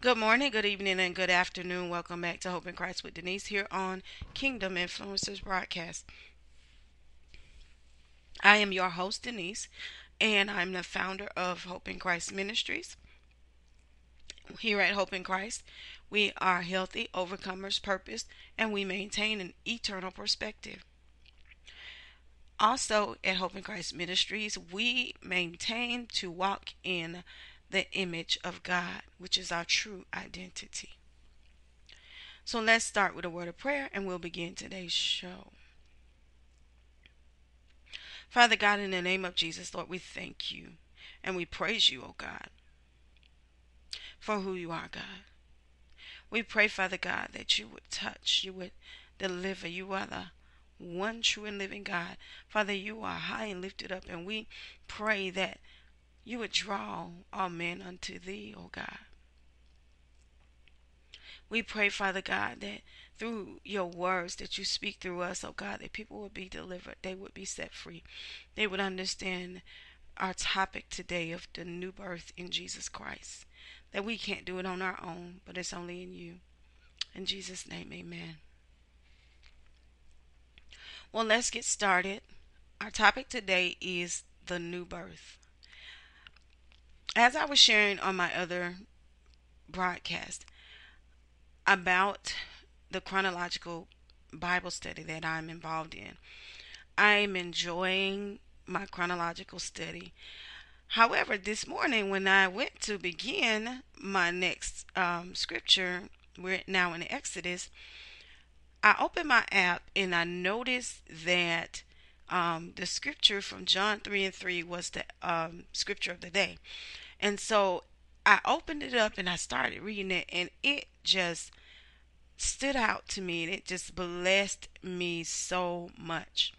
Good morning, good evening, and good afternoon. Welcome back to Hope in Christ with Denise here on Kingdom Influencers Broadcast. I am your host, Denise, and I'm the founder of Hope in Christ Ministries. Here at Hope in Christ, we are healthy overcomers purpose and we maintain an eternal perspective. Also, at Hope in Christ Ministries, we maintain to walk in the image of God, which is our true identity. So let's start with a word of prayer and we'll begin today's show. Father God, in the name of Jesus, Lord, we thank you and we praise you, O oh God, for who you are, God. We pray, Father God, that you would touch, you would deliver. You are the one true and living God. Father, you are high and lifted up, and we pray that you would draw all men unto thee, O God. We pray, Father God, that through your words that you speak through us, oh God, that people would be delivered, they would be set free, they would understand our topic today of the new birth in Jesus Christ. That we can't do it on our own, but it's only in you. In Jesus' name, amen. Well, let's get started. Our topic today is the new birth as I was sharing on my other broadcast about the chronological Bible study that I'm involved in, I'm enjoying my chronological study. However, this morning when I went to begin my next um, scripture, we're now in Exodus, I opened my app and I noticed that um, the scripture from John 3 and 3 was the um, scripture of the day. And so I opened it up and I started reading it, and it just stood out to me and it just blessed me so much.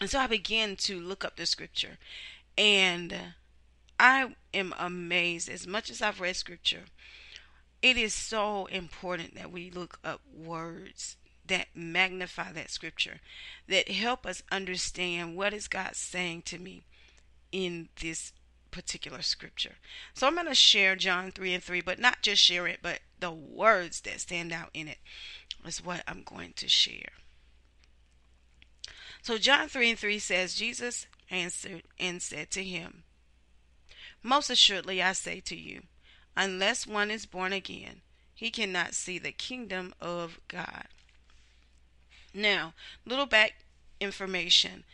And so I began to look up the scripture, and I am amazed as much as I've read scripture. It is so important that we look up words that magnify that scripture, that help us understand what is God saying to me in this particular scripture. So I'm going to share John 3 and 3, but not just share it, but the words that stand out in it is what I'm going to share. So John 3 and 3 says, Jesus answered and said to him, Most assuredly I say to you, unless one is born again, he cannot see the kingdom of God. Now, little back information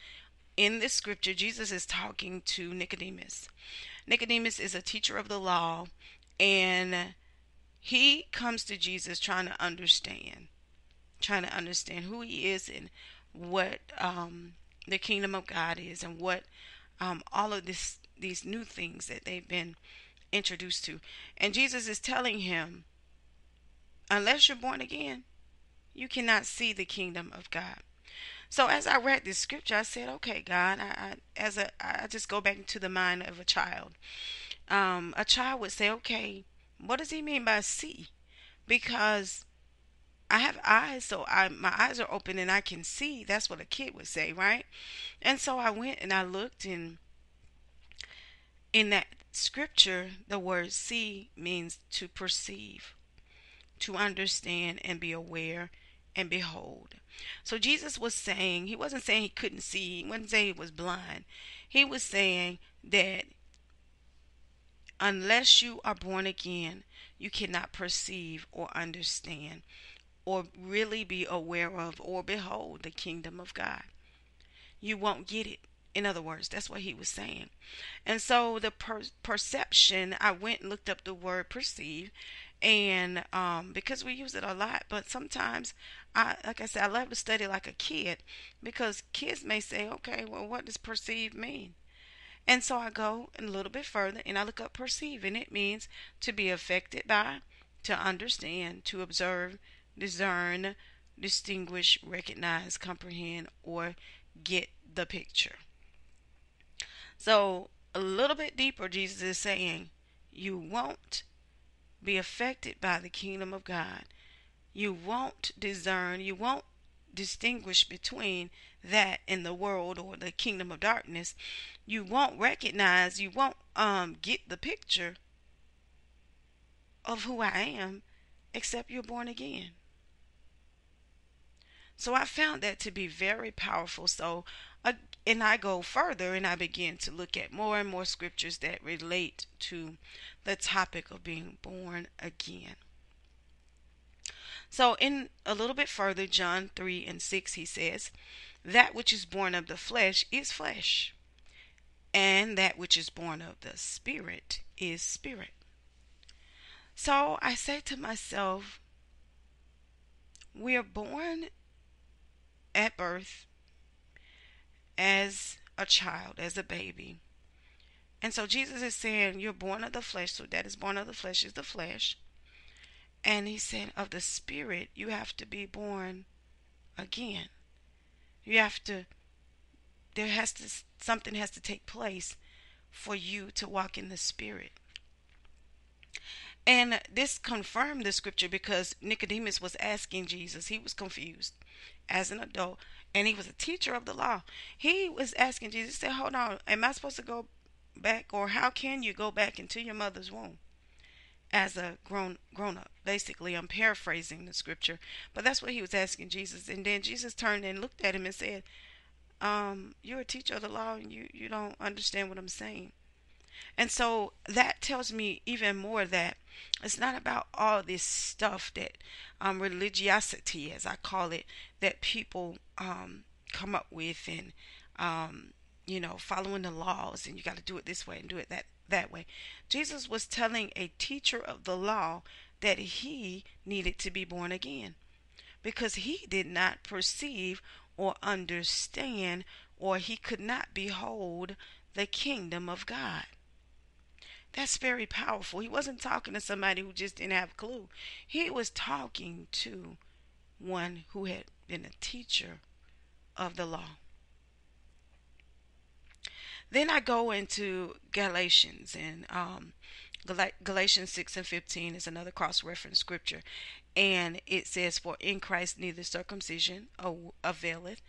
in this scripture, Jesus is talking to Nicodemus. Nicodemus is a teacher of the law, and he comes to Jesus trying to understand, trying to understand who he is and what um, the kingdom of God is, and what um, all of this these new things that they've been introduced to. And Jesus is telling him, unless you're born again, you cannot see the kingdom of God. So as I read this scripture, I said, "Okay, God." I, I as a I just go back into the mind of a child. Um, a child would say, "Okay, what does he mean by see?" Because I have eyes, so I my eyes are open and I can see. That's what a kid would say, right? And so I went and I looked and in that scripture, the word see means to perceive, to understand and be aware and behold. So Jesus was saying, he wasn't saying he couldn't see, he wasn't saying he was blind. He was saying that unless you are born again, you cannot perceive or understand or really be aware of or behold the kingdom of God. You won't get it. In other words, that's what he was saying. And so the per- perception, I went and looked up the word perceive, and um, because we use it a lot, but sometimes I, like I said, I love to study like a kid because kids may say, okay, well, what does perceive mean? And so I go a little bit further and I look up perceive, and it means to be affected by, to understand, to observe, discern, distinguish, recognize, comprehend, or get the picture. So, a little bit deeper, Jesus is saying, You won't be affected by the kingdom of God you won't discern, you won't distinguish between that and the world or the kingdom of darkness. You won't recognize, you won't um, get the picture of who I am except you're born again. So I found that to be very powerful. So, and I go further and I begin to look at more and more scriptures that relate to the topic of being born again. So, in a little bit further, John 3 and 6, he says, That which is born of the flesh is flesh, and that which is born of the spirit is spirit. So I say to myself, we are born at birth as a child, as a baby. And so Jesus is saying, You're born of the flesh, so that is born of the flesh is the flesh. And he said, Of the spirit, you have to be born again. You have to, there has to, something has to take place for you to walk in the spirit. And this confirmed the scripture because Nicodemus was asking Jesus. He was confused as an adult, and he was a teacher of the law. He was asking Jesus, said, Hold on, am I supposed to go back, or how can you go back into your mother's womb? As a grown grown up. Basically, I'm paraphrasing the scripture, but that's what he was asking Jesus. And then Jesus turned and looked at him and said, um, you're a teacher of the law and you, you don't understand what I'm saying. And so that tells me even more that it's not about all this stuff that um, religiosity, as I call it, that people um, come up with and, um, you know, following the laws and you got to do it this way and do it that, that way. Jesus was telling a teacher of the law that he needed to be born again because he did not perceive or understand or he could not behold the kingdom of God. That's very powerful. He wasn't talking to somebody who just didn't have a clue. He was talking to one who had been a teacher of the law. Then I go into Galatians, and um, Galatians 6 and 15 is another cross reference scripture. And it says, For in Christ neither circumcision availeth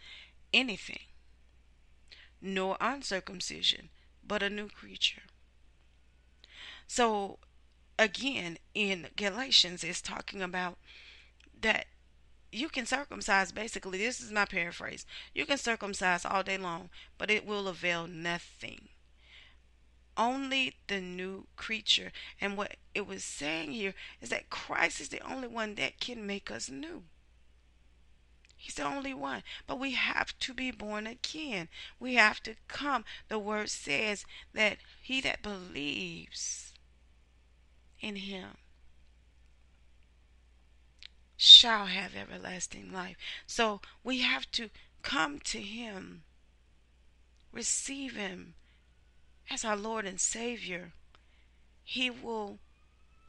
anything, nor uncircumcision, but a new creature. So again, in Galatians, it's talking about that you can circumcise basically this is my paraphrase you can circumcise all day long but it will avail nothing only the new creature and what it was saying here is that christ is the only one that can make us new He's the only one. But we have to be born again. We have to come. The word says that he that believes in him shall have everlasting life. So we have to come to him, receive him as our Lord and Savior. He will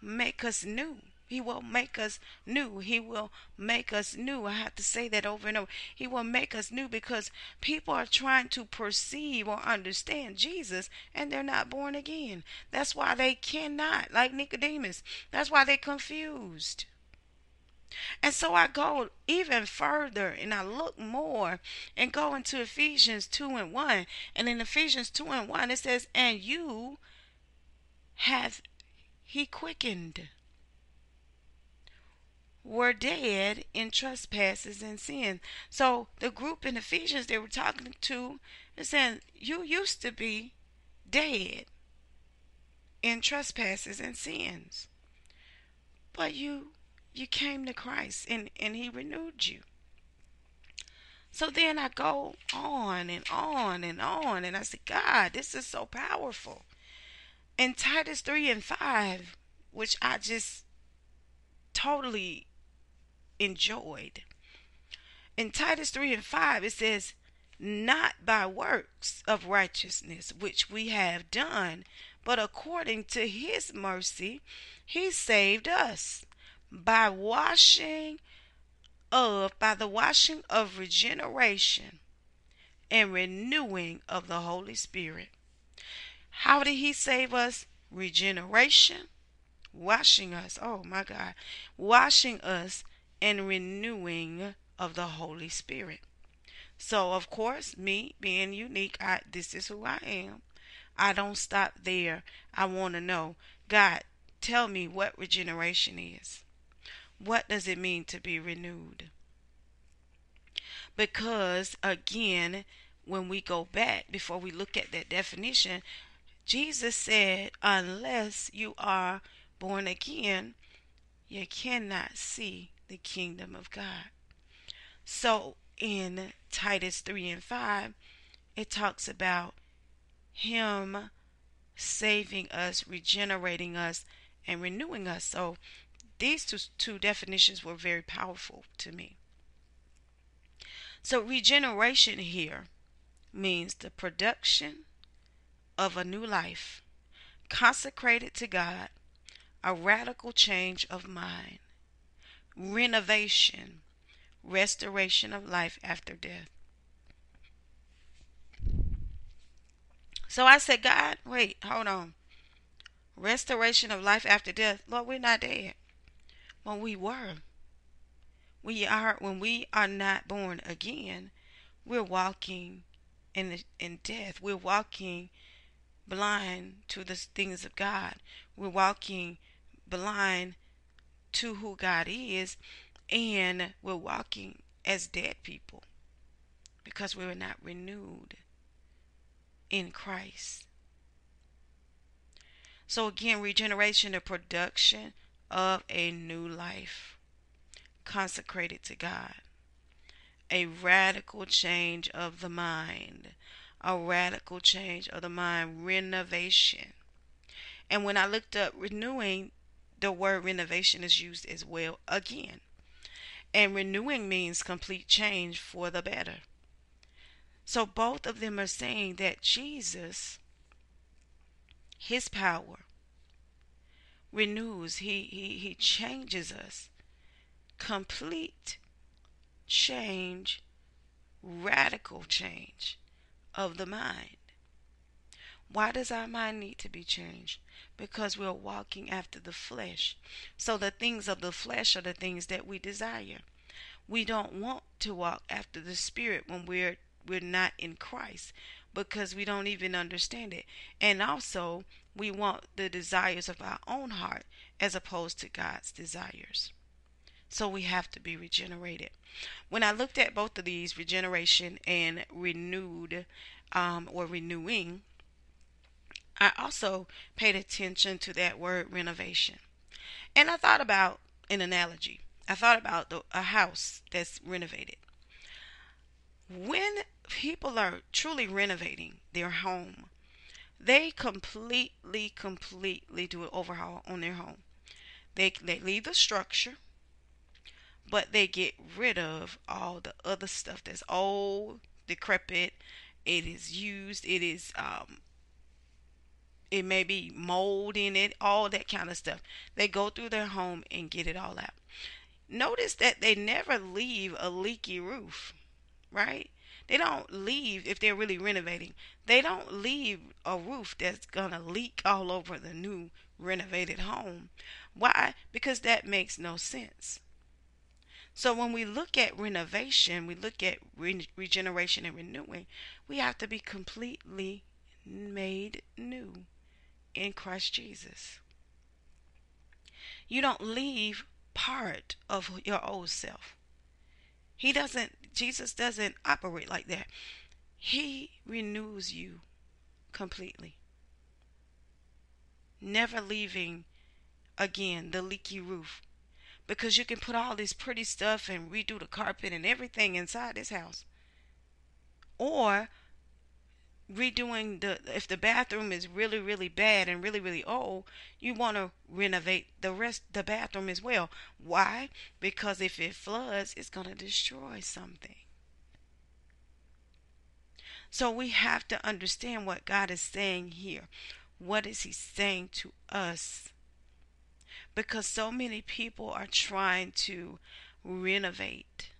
make us new. He will make us new. He will make us new. I have to say that over and over. He will make us new because people are trying to perceive or understand Jesus and they're not born again. That's why they cannot, like Nicodemus. That's why they're confused. And so I go even further and I look more and go into Ephesians 2 and 1. And in Ephesians 2 and 1, it says, And you hath he quickened were dead in trespasses and sin. So the group in Ephesians they were talking to is saying, You used to be dead in trespasses and sins. But you you came to Christ and, and he renewed you. So then I go on and on and on and I say, God, this is so powerful. In Titus 3 and 5, which I just totally enjoyed. In Titus 3 and 5, it says, Not by works of righteousness which we have done, but according to his mercy, he saved us by washing of, by the washing of regeneration and renewing of the Holy Spirit. How did he save us? Regeneration, washing us. Oh my God. Washing us and renewing of the Holy Spirit. So, of course, me being unique, I, this is who I am. I don't stop there. I want to know, God, tell me what regeneration is. What does it mean to be renewed? Because again, when we go back before we look at that definition, Jesus said, unless you are born again, you cannot see the kingdom of God. So in Titus 3 and 5, it talks about Him saving us, regenerating us, and renewing us. So these two, two definitions were very powerful to me. So, regeneration here means the production of a new life, consecrated to God, a radical change of mind, renovation, restoration of life after death. So I said, God, wait, hold on. Restoration of life after death. Lord, we're not dead. When we were. We are when we are not born again, we're walking in in death. We're walking blind to the things of God. We're walking blind to who God is, and we're walking as dead people because we were not renewed in Christ. So, again, regeneration, the production of a new life consecrated to God, a radical change of the mind a radical change of the mind, renovation. And when I looked up renewing, the word renovation is used as well again. And renewing means complete change for the better. So both of them are saying that Jesus, his power, renews, he, he, he changes us. Complete change, radical change of the mind. Why does our mind need to be changed? Because we're walking after the flesh. So the things of the flesh are the things that we desire. We don't want to walk after the spirit when we're we're not in Christ because we don't even understand it. And also, we want the desires of our own heart as opposed to God's desires. So we have to be regenerated. When I looked at both of these, regeneration and renewed um, or renewing, I also paid attention to that word renovation. And I thought about an analogy. I thought about the, a house that's renovated. When people are truly renovating their home, they completely, completely do an overhaul on their home. They, they leave the structure, but they get rid of all the other stuff that's old, decrepit. It is used. It is um, it may be mold in it, all that kind of stuff. They go through their home and get it all out. Notice that they never leave a leaky roof, right? They don't leave if they're really renovating. They don't leave a roof that's gonna leak all over the new renovated home. Why? Because that makes no sense. So when we look at renovation, we look at re- regeneration and renewing, we have to be completely made new in Christ Jesus. You don't leave part of your old self. He doesn't, Jesus doesn't operate like that. He renews you completely. Never leaving again the leaky roof because you can put all this pretty stuff and redo the carpet and everything inside this house. Or redoing the if the bathroom is really really bad and really really old, you want to renovate the rest the bathroom as well. Why? Because if it floods, it's going to destroy something. So we have to understand what God is saying here. What is he saying to us? because so many people are trying to renovate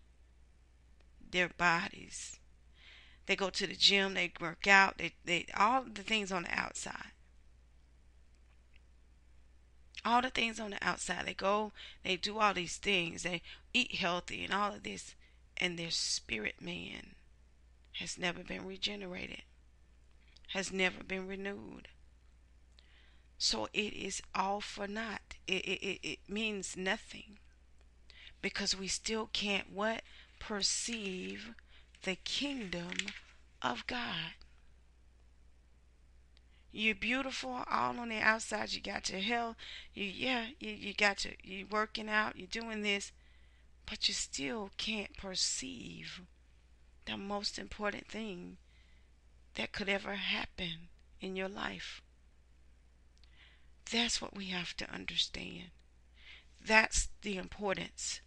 their bodies. They go to the gym, they work out, they, they all the things on the outside. All the things on the outside. They go, they do all these things, they eat healthy and all of this, and their spirit man has never been regenerated, has never been renewed. So it is all for naught. It, it, it, means nothing. Because we still can't what? Perceive the kingdom of God. You're beautiful all on the outside. You got your health. You yeah, you, you got your you working out, you're doing this, but you still can't perceive the most important thing that could ever happen in your life. That's what we have to understand. That's the importance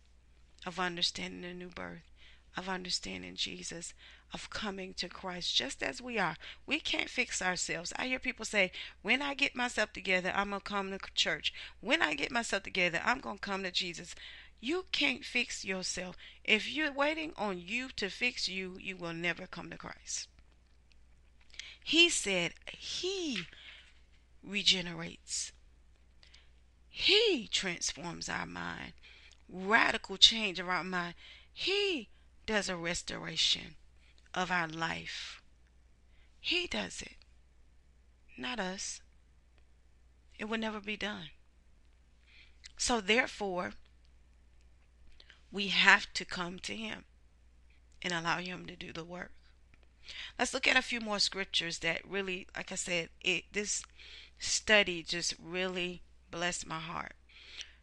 of understanding the new birth, of understanding Jesus, of coming to Christ just as we are. We can't fix ourselves. I hear people say, when I get myself together, I'm going to come to church. When I get myself together, I'm going to come to Jesus. You can't fix yourself. If you're waiting on you to fix you, you will never come to Christ. He said He regenerates, He transforms our mind, radical change of our mind. He does a restoration of our life. He does it, not us. It will never be done. So, therefore, we have to come to Him and allow Him to do the work. Let's look at a few more scriptures that really, like I said, it this study just really blessed my heart.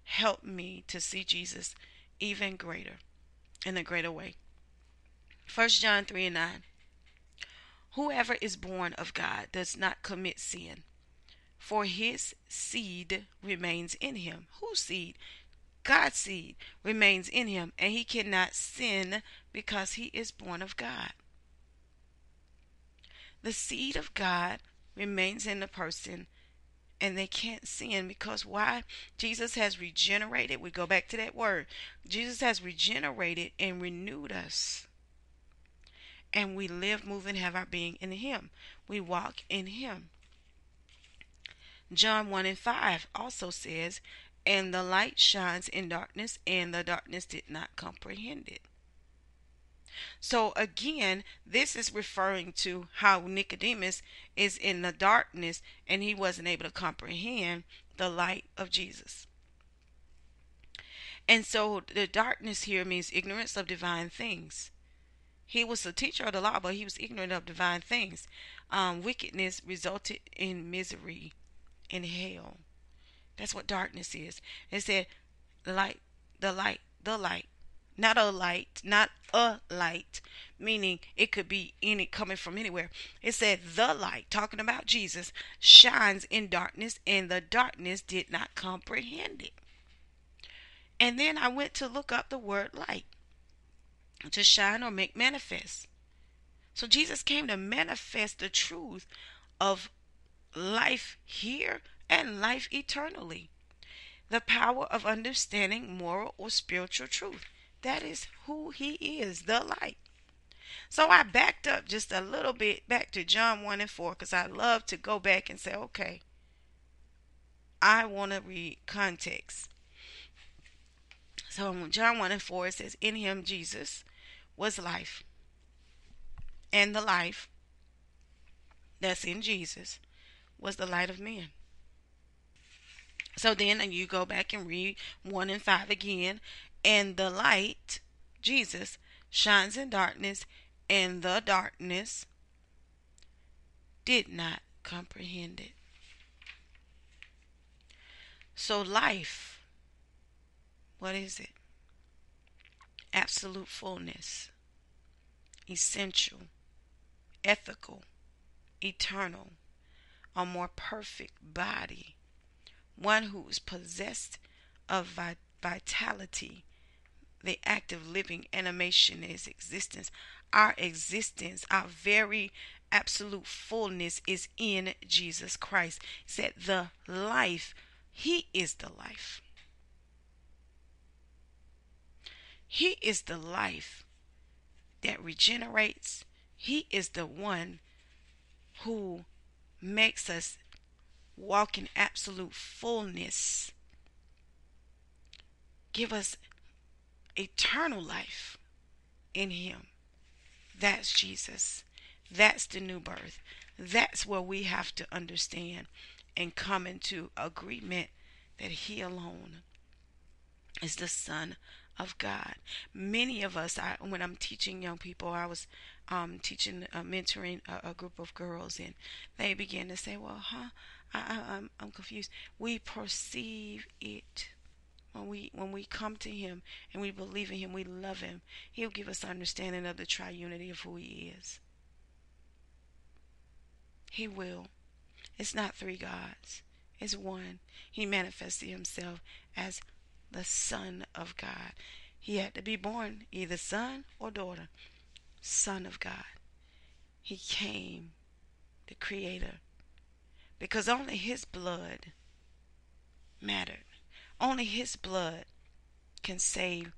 Helped me to see Jesus even greater, in a greater way. 1 John 3 and 9. Whoever is born of God does not commit sin, for his seed remains in him. Whose seed? God's seed remains in him, and he cannot sin because he is born of God. The seed of God remains in the person, and they can't sin because why? Jesus has regenerated. We go back to that word. Jesus has regenerated and renewed us. And we live, move, and have our being in Him. We walk in Him. John 1 and 5 also says, and the light shines in darkness, and the darkness did not comprehend it. So again, this is referring to how Nicodemus is in the darkness and he wasn't able to comprehend the light of Jesus. And so the darkness here means ignorance of divine things. He was a teacher of the law, but he was ignorant of divine things. Um, wickedness resulted in misery in hell. That's what darkness is. It said, the light, the light, the light. Not a light, not a light, meaning it could be any coming from anywhere. It said the light, talking about Jesus, shines in darkness, and the darkness did not comprehend it. And then I went to look up the word light to shine or make manifest. So Jesus came to manifest the truth of life here and life eternally. The power of understanding moral or spiritual truth. That is who he is, the light. So I backed up just a little bit back to John 1 and 4 because I love to go back and say, okay, I want to read context. So John 1 and 4, it says, In him, Jesus, was life. And the life that's in Jesus was the light of men. So then you go back and read 1 and 5 again. And the light, Jesus, shines in darkness, and the darkness did not comprehend it. So, life, what is it? Absolute fullness, essential, ethical, eternal, a more perfect body one who is possessed of vitality, the active living animation is existence. Our existence, our very absolute fullness is in Jesus Christ. He said the life, He is the life. He is the life that regenerates. He is the one who makes us walk in absolute fullness. Give us eternal life in Him. That's Jesus. That's the new birth. That's where we have to understand and come into agreement that He alone is the Son of God. Many of us, I, when I'm teaching young people, I was um, teaching, uh, mentoring a, a, group of girls, and they began to say, "Well, huh? I, I, I'm, I'm confused." We perceive it when we when we come to Him and we believe in Him, we love Him. He'll give us understanding of the triunity of who He is. He will. It's not three gods. It's one. He manifested himself as the Son of God. He had to be born either son or daughter. Son of God. He came, the Creator, because only His blood mattered. Only His blood can save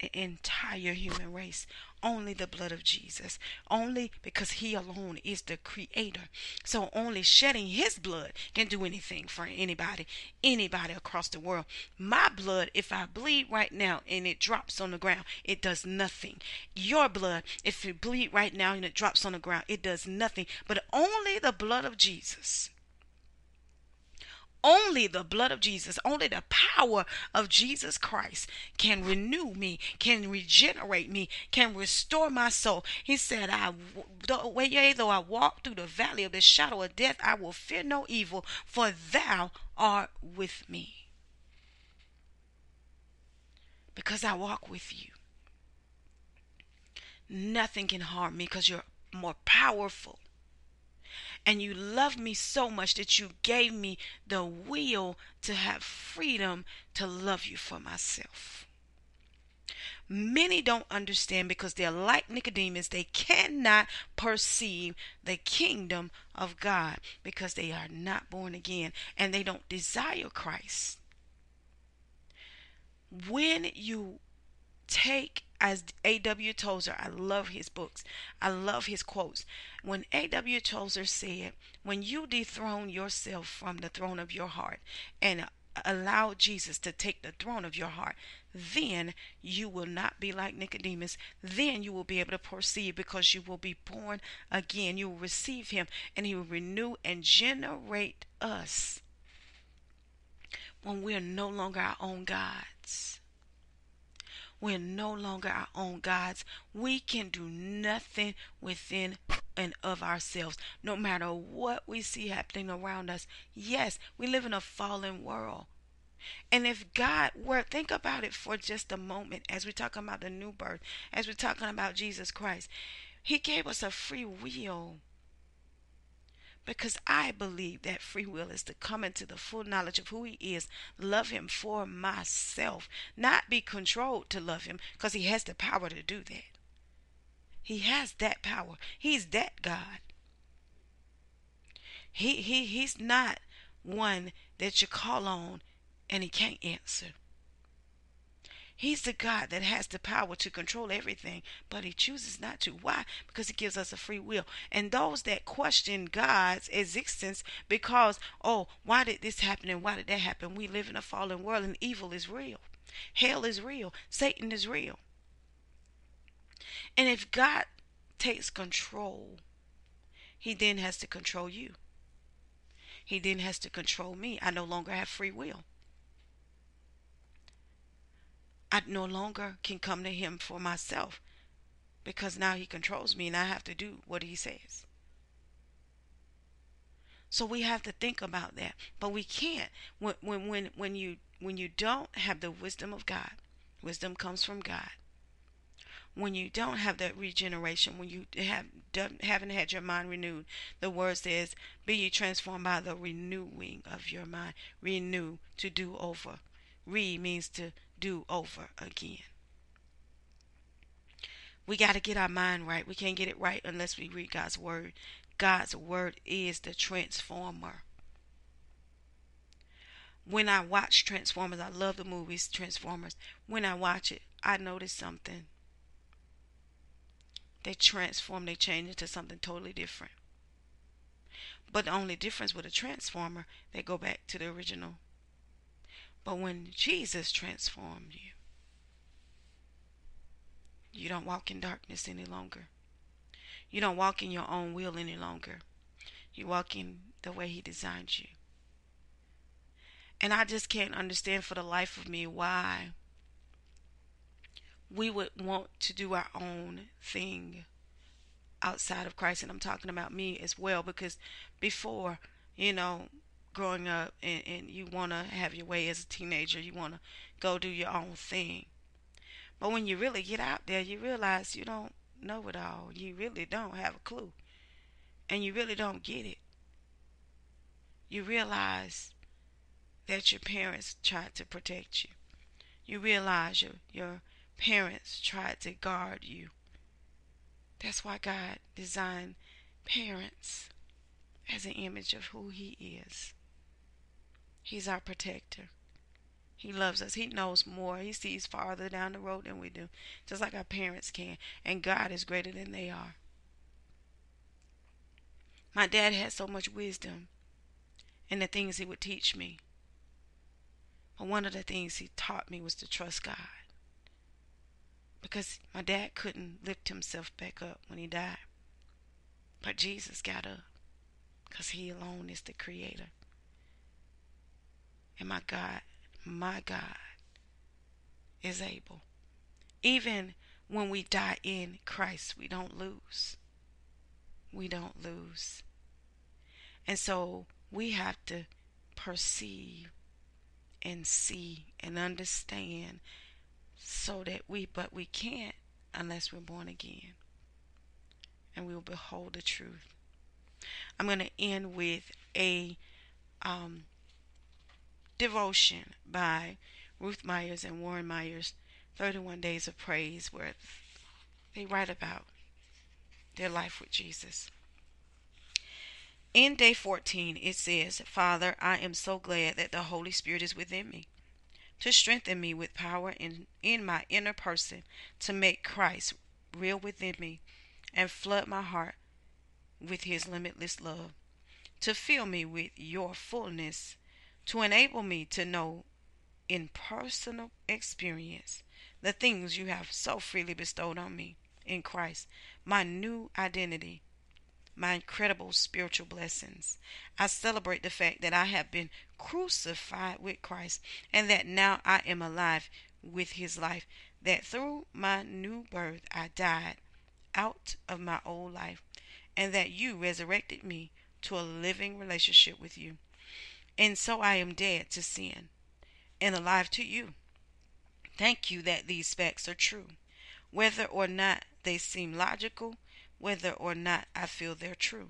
the entire human race. Only the blood of Jesus. Only because He alone is the creator. So only shedding His blood can do anything for anybody, anybody across the world. My blood, if I bleed right now and it drops on the ground, it does nothing. Your blood, if you bleed right now and it drops on the ground, it does nothing. But only the blood of Jesus only the blood of Jesus, only the power of Jesus Christ can renew me, can regenerate me, can restore my soul. He said, I, yea, though I walk through the valley of the shadow of death, I will fear no evil, for thou art with me. Because I walk with you. Nothing can harm me because you're more powerful and you loved me so much that you gave me the will to have freedom to love you for myself. Many don't understand because they're like Nicodemus. They cannot perceive the kingdom of God because they are not born again and they don't desire Christ. When you take as A.W. Tozer, I love his books. I love his quotes. When A.W. Tozer said, When you dethrone yourself from the throne of your heart and uh, allow Jesus to take the throne of your heart, then you will not be like Nicodemus. Then you will be able to perceive because you will be born again. You will receive him and he will renew and generate us when we are no longer our own gods. We're no longer our own gods. We can do nothing within and of ourselves, no matter what we see happening around us. Yes, we live in a fallen world. And if God were, think about it for just a moment as we're talking about the new birth, as we're talking about Jesus Christ. He gave us a free will because I believe that free will is to come into the full knowledge of who He is, love Him for myself, not be controlled to love Him because He has the power to do that. He has that power. He's that God. He, he, he's not one that you call on and He can't answer. He's the God that has the power to control everything, but he chooses not to. Why? Because he gives us a free will. And those that question God's existence because, oh, why did this happen and why did that happen? We live in a fallen world and evil is real. Hell is real. Satan is real. And if God takes control, he then has to control you. He then has to control me. I no longer have free will. I no longer can come to him for myself because now he controls me and I have to do what he says. So we have to think about that. But we can't when when when when you when you don't have the wisdom of God. Wisdom comes from God. When you don't have that regeneration, when you have haven't had your mind renewed, the word says, "Be ye transformed by the renewing of your mind." Renew to do over. Re means to do over again. We got to get our mind right. We can't get it right unless we read God's word. God's word is the transformer. When I watch Transformers, I love the movies Transformers. When I watch it, I notice something. They transform, they change into something totally different. But the only difference with a transformer, they go back to the original but when Jesus transformed you, you don't walk in darkness any longer. You don't walk in your own will any longer. You walk in the way He designed you. And I just can't understand for the life of me why we would want to do our own thing outside of Christ. And I'm talking about me as well because before, you know, growing up and, and you want to have your way as a teenager, you want to go do your own thing. But when you really get out there, you realize you don't know it all. You really don't have a clue. And you really don't get it. You realize that your parents tried to protect you. You realize your, your parents tried to guard you. That's why God designed parents as an image of who He is. He's our protector. He loves us. He knows more. He sees farther down the road than we do, just like our parents can. And God is greater than they are. My dad had so much wisdom in the things he would teach me. But one of the things he taught me was to trust God. Because my dad couldn't lift himself back up when he died. But Jesus got up. Because he alone is the creator. And my God, my God is able. Even when we die in Christ, we don't lose. We don't lose. And so we have to perceive and see and understand so that we, but we can't unless we're born again. And we will behold the truth. I'm going to end with a um, devotion by Ruth Myers and Warren Myers, 31 Days of Praise, where they write about their life with Jesus. In day 14, it says, Father, I am so glad that the Holy Spirit is within me to strengthen me with power in, in my inner person to make Christ real within me and flood my heart with his limitless love, to fill me with your fullness, to enable me to know in personal experience the things you have so freely bestowed on me in Christ, my new identity my incredible spiritual blessings. I celebrate the fact that I have been crucified with Christ and that now I am alive with his life, that through my new birth I died out of my old life, and that you resurrected me to a living relationship with you. And so I am dead to sin and alive to you. Thank you that these facts are true. Whether or not they seem logical, whether or not I feel they're true.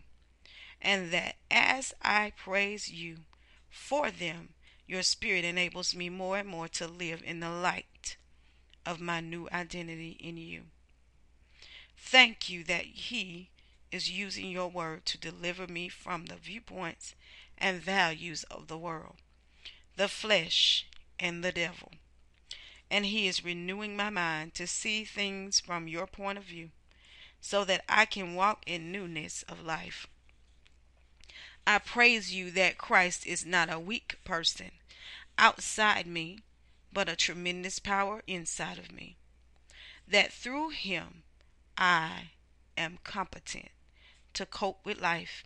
And that as I praise you for them, your spirit enables me more and more to live in the light of my new identity in you. Thank you that He is using your word to deliver me from the viewpoints and values of the world, the flesh, and the devil. And He is renewing my mind to see things from your point of view so that I can walk in newness of life. I praise you that Christ is not a weak person outside me, but a tremendous power inside of me. That through him I am competent to cope with life,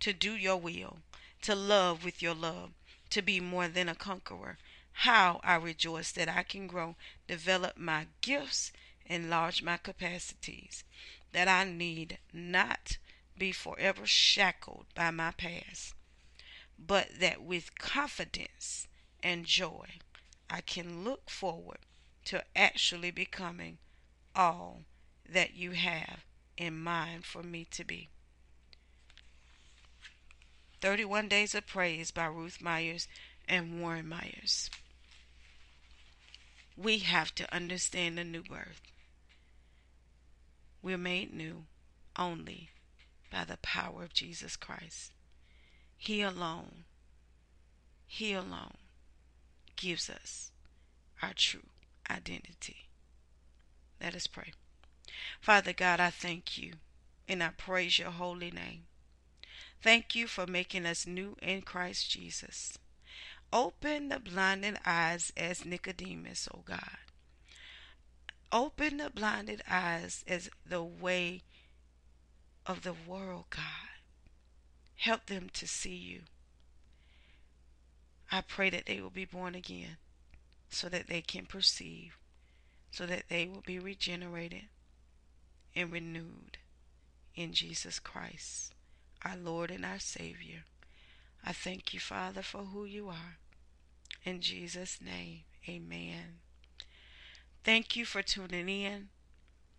to do your will, to love with your love, to be more than a conqueror. How I rejoice that I can grow, develop my gifts, enlarge my capacities that I need not be forever shackled by my past, but that with confidence and joy I can look forward to actually becoming all that you have in mind for me to be. 31 Days of Praise by Ruth Myers and Warren Myers. We have to understand the new birth. We're made new only by the power of Jesus Christ. He alone, He alone gives us our true identity. Let us pray. Father God, I thank you and I praise your holy name. Thank you for making us new in Christ Jesus. Open the blinded eyes as Nicodemus, O oh God. Open the blinded eyes as the way of the world, God. Help them to see you. I pray that they will be born again so that they can perceive, so that they will be regenerated and renewed in Jesus Christ, our Lord and our Savior. I thank you, Father, for who you are. In Jesus' name, amen. Thank you for tuning in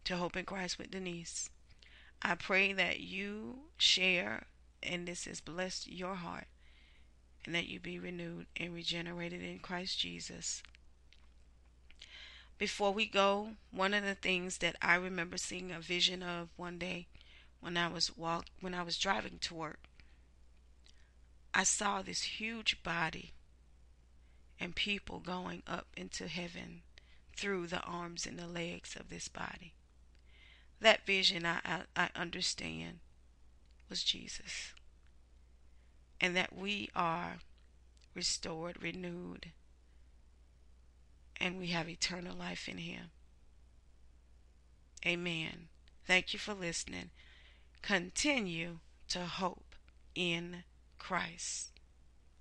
to Hope in Christ with Denise. I pray that you share and this has blessed your heart and that you be renewed and regenerated in Christ Jesus. Before we go, one of the things that I remember seeing a vision of one day when I was walk when I was driving to work, I saw this huge body and people going up into heaven through the arms and the legs of this body. That vision I, I, I understand was Jesus. And that we are restored, renewed, and we have eternal life in Him. Amen. Thank you for listening. Continue to hope in Christ.